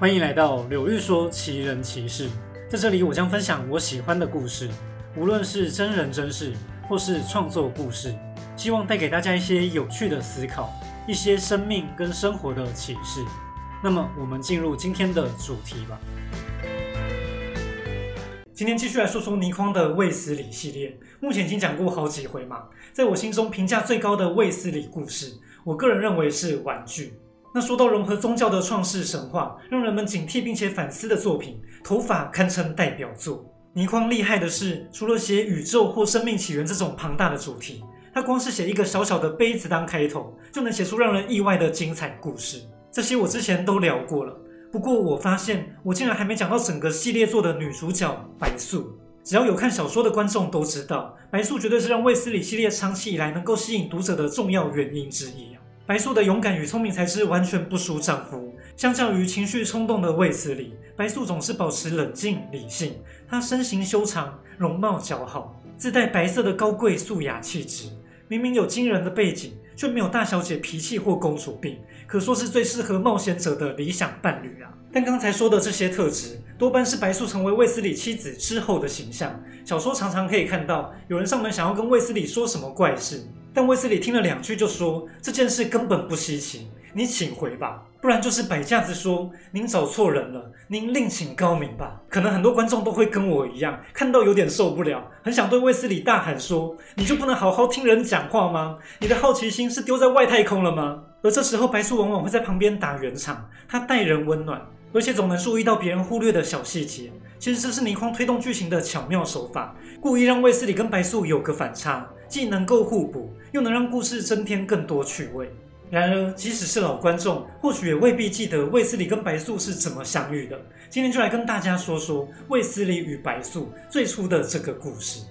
欢迎来到柳玉说奇人奇事，在这里我将分享我喜欢的故事，无论是真人真事或是创作故事，希望带给大家一些有趣的思考，一些生命跟生活的启示。那么，我们进入今天的主题吧。今天继续来说说倪匡的卫斯理系列，目前已经讲过好几回嘛，在我心中评价最高的卫斯理故事，我个人认为是玩具。那说到融合宗教的创世神话，让人们警惕并且反思的作品，《头发》堪称代表作。倪匡厉害的是，除了写宇宙或生命起源这种庞大的主题，他光是写一个小小的杯子当开头，就能写出让人意外的精彩故事。这些我之前都聊过了。不过我发现，我竟然还没讲到整个系列作的女主角白素。只要有看小说的观众都知道，白素绝对是让卫斯理系列长期以来能够吸引读者的重要原因之一啊！白素的勇敢与聪明才智完全不输丈夫。相较于情绪冲动的卫斯理，白素总是保持冷静理性。她身形修长，容貌姣好，自带白色的高贵素雅气质。明明有惊人的背景。却没有大小姐脾气或公主病，可说是最适合冒险者的理想伴侣啊！但刚才说的这些特质，多半是白素成为卫斯理妻子之后的形象。小说常常可以看到有人上门想要跟卫斯理说什么怪事，但卫斯理听了两句就说这件事根本不稀奇。你请回吧，不然就是摆架子说您找错人了，您另请高明吧。可能很多观众都会跟我一样，看到有点受不了，很想对卫斯理大喊说：“你就不能好好听人讲话吗？你的好奇心是丢在外太空了吗？”而这时候白素往往会在旁边打圆场，她待人温暖，而且总能注意到别人忽略的小细节。其实这是倪匡推动剧情的巧妙手法，故意让卫斯理跟白素有个反差，既能够互补，又能让故事增添更多趣味。然而，即使是老观众，或许也未必记得卫斯理跟白素是怎么相遇的。今天就来跟大家说说卫斯理与白素最初的这个故事。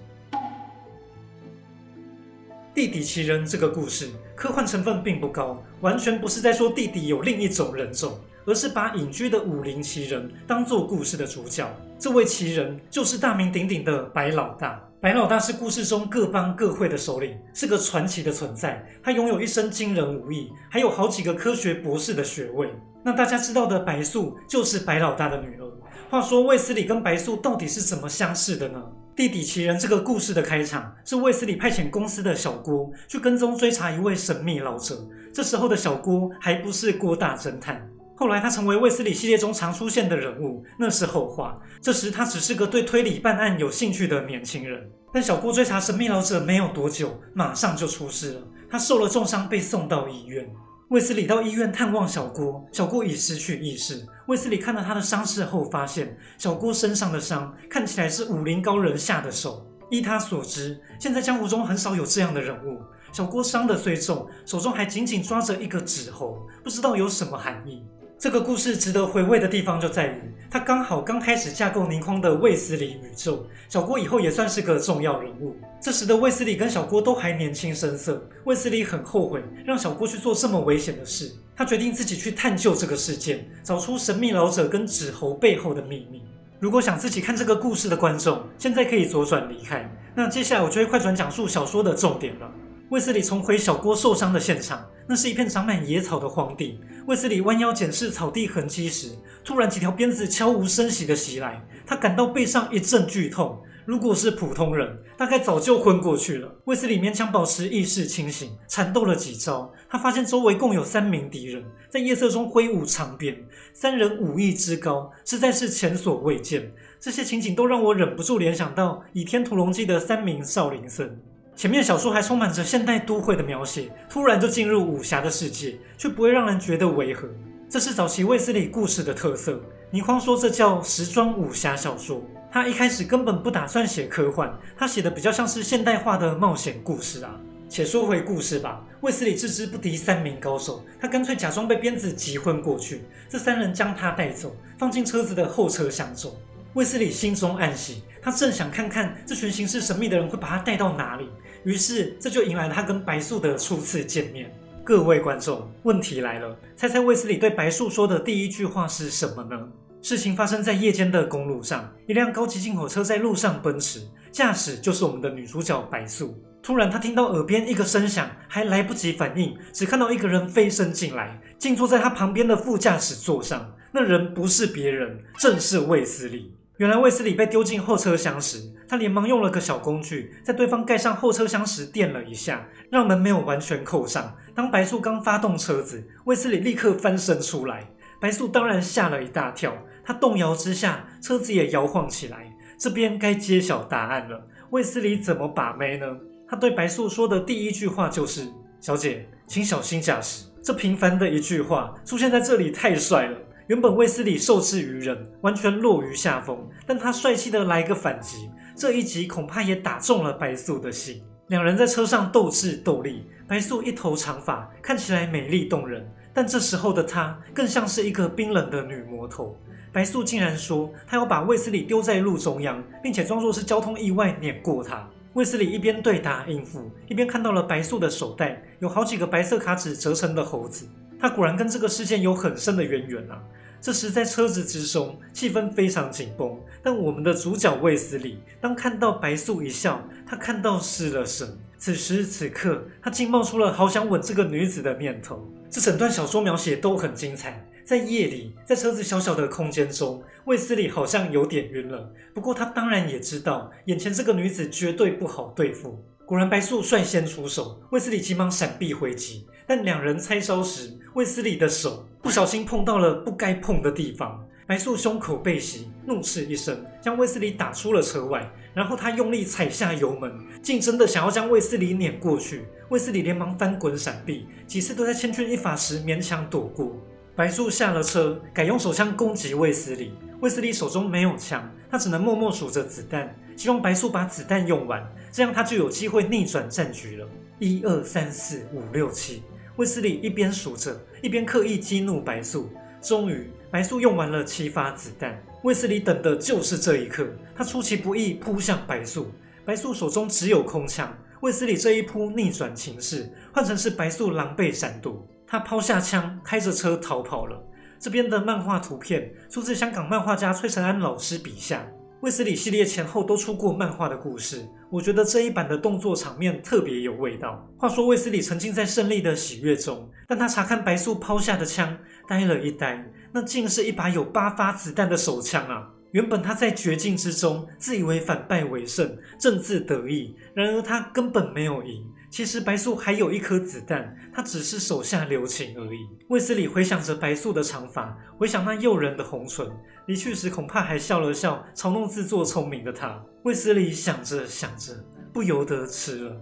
弟弟奇人这个故事科幻成分并不高，完全不是在说弟弟有另一种人种，而是把隐居的武林奇人当做故事的主角。这位奇人就是大名鼎鼎的白老大。白老大是故事中各帮各会的首领，是个传奇的存在。他拥有一身惊人武艺，还有好几个科学博士的学位。那大家知道的白素就是白老大的女儿。话说卫斯理跟白素到底是怎么相识的呢？弟弟奇人这个故事的开场是卫斯理派遣公司的小郭去跟踪追查一位神秘老者。这时候的小郭还不是郭大侦探。后来，他成为卫斯理系列中常出现的人物，那是后话。这时，他只是个对推理办案有兴趣的年轻人。但小郭追查神秘老者没有多久，马上就出事了。他受了重伤，被送到医院。卫斯理到医院探望小郭，小郭已失去意识。卫斯理看到他的伤势后，发现小郭身上的伤看起来是武林高人下的手。依他所知，现在江湖中很少有这样的人物。小郭伤得虽重，手中还紧紧抓着一个纸猴，不知道有什么含义。这个故事值得回味的地方就在于，他刚好刚开始架构倪匡的卫斯理宇宙。小郭以后也算是个重要人物。这时的卫斯理跟小郭都还年轻生涩，卫斯理很后悔让小郭去做这么危险的事。他决定自己去探究这个事件，找出神秘老者跟纸猴背后的秘密。如果想自己看这个故事的观众，现在可以左转离开。那接下来我就会快转讲述小说的重点了。卫斯理重回小郭受伤的现场，那是一片长满野草的荒地。卫斯理弯腰检视草地痕迹时，突然几条鞭子悄无声息地袭来，他感到背上一阵剧痛。如果是普通人，大概早就昏过去了。卫斯理勉强保持意识清醒，缠斗了几招，他发现周围共有三名敌人在夜色中挥舞长鞭，三人武艺之高，实在是前所未见。这些情景都让我忍不住联想到《倚天屠龙记》的三名少林僧。前面小说还充满着现代都会的描写，突然就进入武侠的世界，却不会让人觉得违和。这是早期卫斯理故事的特色。倪匡说这叫时装武侠小说。他一开始根本不打算写科幻，他写的比较像是现代化的冒险故事啊。且说回故事吧，卫斯理自知不敌三名高手，他干脆假装被鞭子击昏过去。这三人将他带走，放进车子的后车厢中。卫斯理心中暗喜，他正想看看这群行事神秘的人会把他带到哪里。于是，这就迎来了他跟白素的初次见面。各位观众，问题来了，猜猜卫斯理对白素说的第一句话是什么呢？事情发生在夜间的公路上，一辆高级进口车在路上奔驰，驾驶就是我们的女主角白素。突然，他听到耳边一个声响，还来不及反应，只看到一个人飞身进来，竟坐在他旁边的副驾驶座上。那人不是别人，正是卫斯理。原来卫斯理被丢进后车厢时，他连忙用了个小工具，在对方盖上后车厢时电了一下，让门没有完全扣上。当白素刚发动车子，卫斯理立刻翻身出来，白素当然吓了一大跳。他动摇之下，车子也摇晃起来。这边该揭晓答案了，卫斯理怎么把妹呢？他对白素说的第一句话就是：“小姐，请小心驾驶。”这平凡的一句话出现在这里太帅了。原本卫斯理受制于人，完全落于下风，但他帅气的来个反击，这一击恐怕也打中了白素的心。两人在车上斗智斗力，白素一头长发，看起来美丽动人，但这时候的她更像是一个冰冷的女魔头。白素竟然说她要把卫斯理丢在路中央，并且装作是交通意外碾过他。卫斯理一边对答应付，一边看到了白素的手袋，有好几个白色卡纸折成的猴子。他果然跟这个事件有很深的渊源啊！这时在车子之中，气氛非常紧绷。但我们的主角卫斯理当看到白素一笑，他看到失了神。此时此刻，他竟冒出了好想吻这个女子的念头。这整段小说描写都很精彩。在夜里，在车子小小的空间中，卫斯理好像有点晕了。不过他当然也知道，眼前这个女子绝对不好对付。果然，白素率先出手，卫斯理急忙闪避回击。但两人猜招时，卫斯理的手不小心碰到了不该碰的地方，白素胸口被袭，怒斥一声，将卫斯理打出了车外。然后他用力踩下油门，竟真的想要将卫斯理碾过去。卫斯理连忙翻滚闪避，几次都在千钧一发时勉强躲过。白素下了车，改用手枪攻击卫斯理。卫斯理手中没有枪，他只能默默数着子弹，希望白素把子弹用完，这样他就有机会逆转战局了。一二三四五六七。卫斯理一边数着，一边刻意激怒白素。终于，白素用完了七发子弹。卫斯理等的就是这一刻，他出其不意扑向白素。白素手中只有空枪，卫斯理这一扑逆转情势，换成是白素狼狈闪躲。他抛下枪，开着车逃跑了。这边的漫画图片出自香港漫画家崔成安老师笔下。卫斯理系列前后都出过漫画的故事，我觉得这一版的动作场面特别有味道。话说卫斯理沉浸在胜利的喜悦中，但他查看白素抛下的枪，呆了一呆，那竟是一把有八发子弹的手枪啊！原本他在绝境之中，自以为反败为胜，正自得意，然而他根本没有赢。其实白素还有一颗子弹，他只是手下留情而已。卫斯理回想着白素的长发，回想那诱人的红唇，离去时恐怕还笑了笑，嘲弄自作聪明的他。卫斯理想着想着，不由得吃了。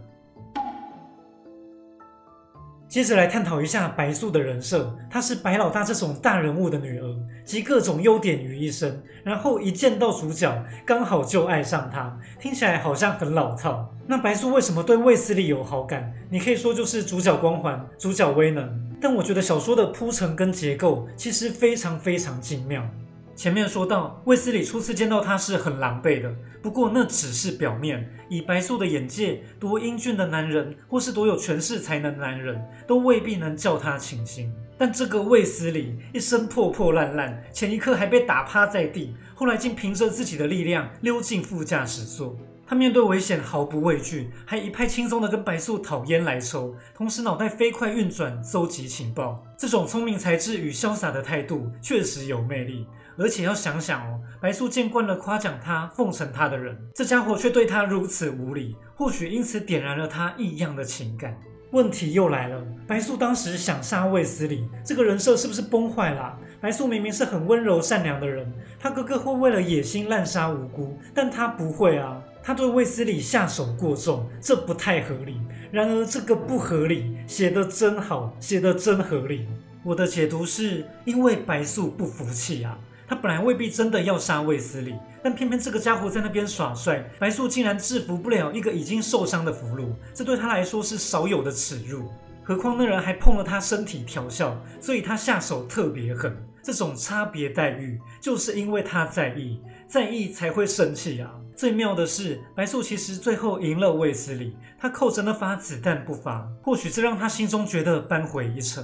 接着来探讨一下白素的人设，她是白老大这种大人物的女儿，集各种优点于一身，然后一见到主角，刚好就爱上他，听起来好像很老套。那白素为什么对卫斯理有好感？你可以说就是主角光环、主角威能，但我觉得小说的铺陈跟结构其实非常非常精妙。前面说到，卫斯理初次见到他是很狼狈的，不过那只是表面。以白素的眼界，多英俊的男人，或是多有权势才能的男人，都未必能叫他倾心。但这个卫斯理一身破破烂烂，前一刻还被打趴在地，后来竟凭着自己的力量溜进副驾驶座。他面对危险毫不畏惧，还一派轻松的跟白素讨烟来抽，同时脑袋飞快运转，搜集情报。这种聪明才智与潇洒的态度，确实有魅力。而且要想想哦，白素见惯了夸奖他、奉承他的人，这家伙却对他如此无礼，或许因此点燃了他异样的情感。问题又来了，白素当时想杀卫斯理，这个人设是不是崩坏了？白素明明是很温柔善良的人，他哥哥会为了野心滥杀无辜，但他不会啊，他对卫斯理下手过重，这不太合理。然而这个不合理写得真好，写得真合理。我的解读是因为白素不服气啊。他本来未必真的要杀卫斯理，但偏偏这个家伙在那边耍帅，白素竟然制服不了一个已经受伤的俘虏，这对他来说是少有的耻辱。何况那人还碰了他身体调笑，所以他下手特别狠。这种差别待遇，就是因为他在意，在意才会生气啊！最妙的是，白素其实最后赢了卫斯理，他扣着那发子弹不发，或许这让他心中觉得扳回一城。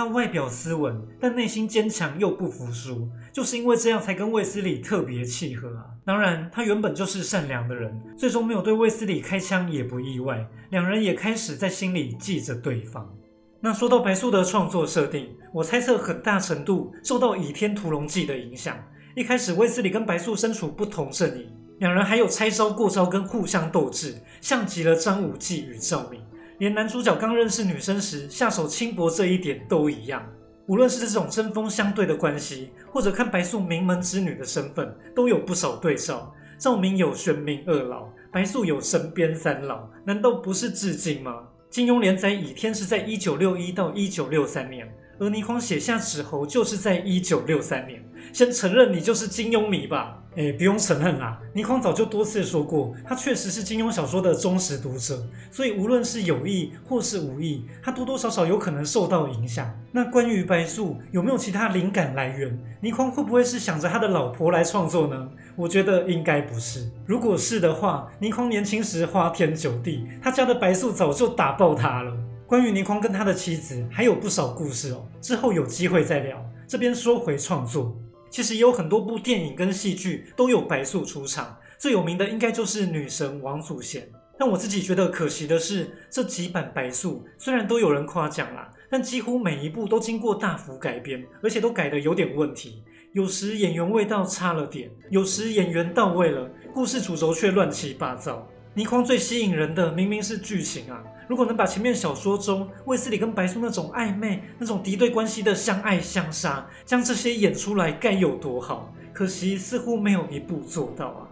他外表斯文，但内心坚强又不服输，就是因为这样才跟卫斯理特别契合啊。当然，他原本就是善良的人，最终没有对卫斯理开枪也不意外。两人也开始在心里记着对方。那说到白素的创作设定，我猜测很大程度受到《倚天屠龙记》的影响。一开始，卫斯理跟白素身处不同阵营，两人还有拆招过招跟互相斗智，像极了张无忌与赵敏。连男主角刚认识女生时下手轻薄这一点都一样。无论是这种针锋相对的关系，或者看白素名门之女的身份，都有不少对照。赵明有玄冥二老，白素有神鞭三老，难道不是致敬吗？金庸连载《倚天》是在一九六一到一九六三年，而倪匡写下《纸猴》就是在一九六三年。先承认你就是金庸迷吧。哎，不用承认啦，倪匡早就多次说过，他确实是金庸小说的忠实读者，所以无论是有意或是无意，他多多少少有可能受到影响。那关于白素有没有其他灵感来源？倪匡会不会是想着他的老婆来创作呢？我觉得应该不是。如果是的话，倪匡年轻时花天酒地，他家的白素早就打爆他了。关于倪匡跟他的妻子还有不少故事哦，之后有机会再聊。这边说回创作。其实也有很多部电影跟戏剧都有白素出场，最有名的应该就是女神王祖贤。但我自己觉得可惜的是，这几版白素虽然都有人夸奖啦，但几乎每一部都经过大幅改编，而且都改的有点问题。有时演员味道差了点，有时演员到位了，故事主轴却乱七八糟。倪匡最吸引人的明明是剧情啊！如果能把前面小说中卫斯理跟白素那种暧昧、那种敌对关系的相爱相杀，将这些演出来，该有多好！可惜似乎没有一部做到啊。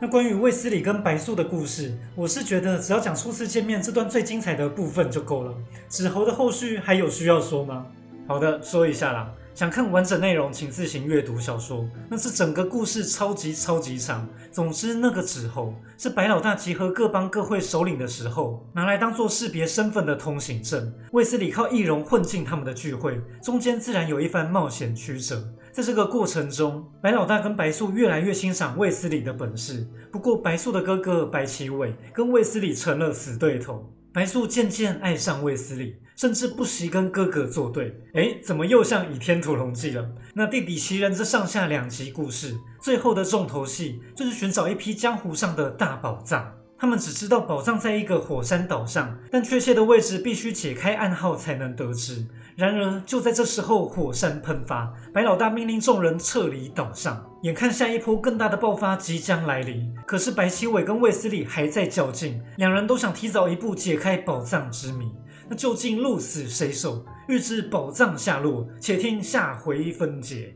那关于卫斯理跟白素的故事，我是觉得只要讲初次见面这段最精彩的部分就够了。纸猴的后续还有需要说吗？好的，说一下啦。想看完整内容，请自行阅读小说。那是整个故事超级超级长。总之，那个纸猴是白老大集合各帮各会首领的时候，拿来当做识别身份的通行证。卫斯理靠易容混进他们的聚会，中间自然有一番冒险曲折。在这个过程中，白老大跟白素越来越欣赏卫斯理的本事。不过，白素的哥哥白奇伟跟卫斯理成了死对头。白素渐渐爱上卫斯理，甚至不惜跟哥哥作对。哎，怎么又像《倚天屠龙记》了？那地底奇人这上下两集故事，最后的重头戏就是寻找一批江湖上的大宝藏。他们只知道宝藏在一个火山岛上，但确切的位置必须解开暗号才能得知。然而，就在这时候，火山喷发，白老大命令众人撤离岛上。眼看下一波更大的爆发即将来临，可是白奇伟跟卫斯理还在较劲，两人都想提早一步解开宝藏之谜。那究竟鹿死谁手？欲知宝藏下落，且听下回分解。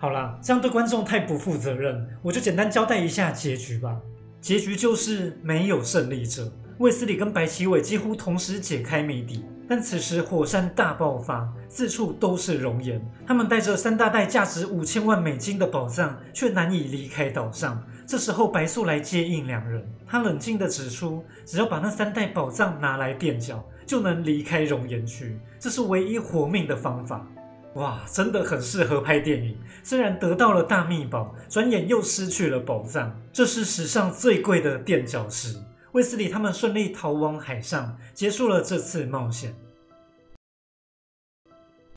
好啦，这样对观众太不负责任，我就简单交代一下结局吧。结局就是没有胜利者，卫斯理跟白奇伟几乎同时解开谜底。但此时火山大爆发，四处都是熔岩。他们带着三大袋价值五千万美金的宝藏，却难以离开岛上。这时候白素来接应两人，他冷静地指出，只要把那三袋宝藏拿来垫脚，就能离开熔岩区，这是唯一活命的方法。哇，真的很适合拍电影。虽然得到了大秘宝，转眼又失去了宝藏，这是史上最贵的垫脚石。卫斯理他们顺利逃往海上，结束了这次冒险。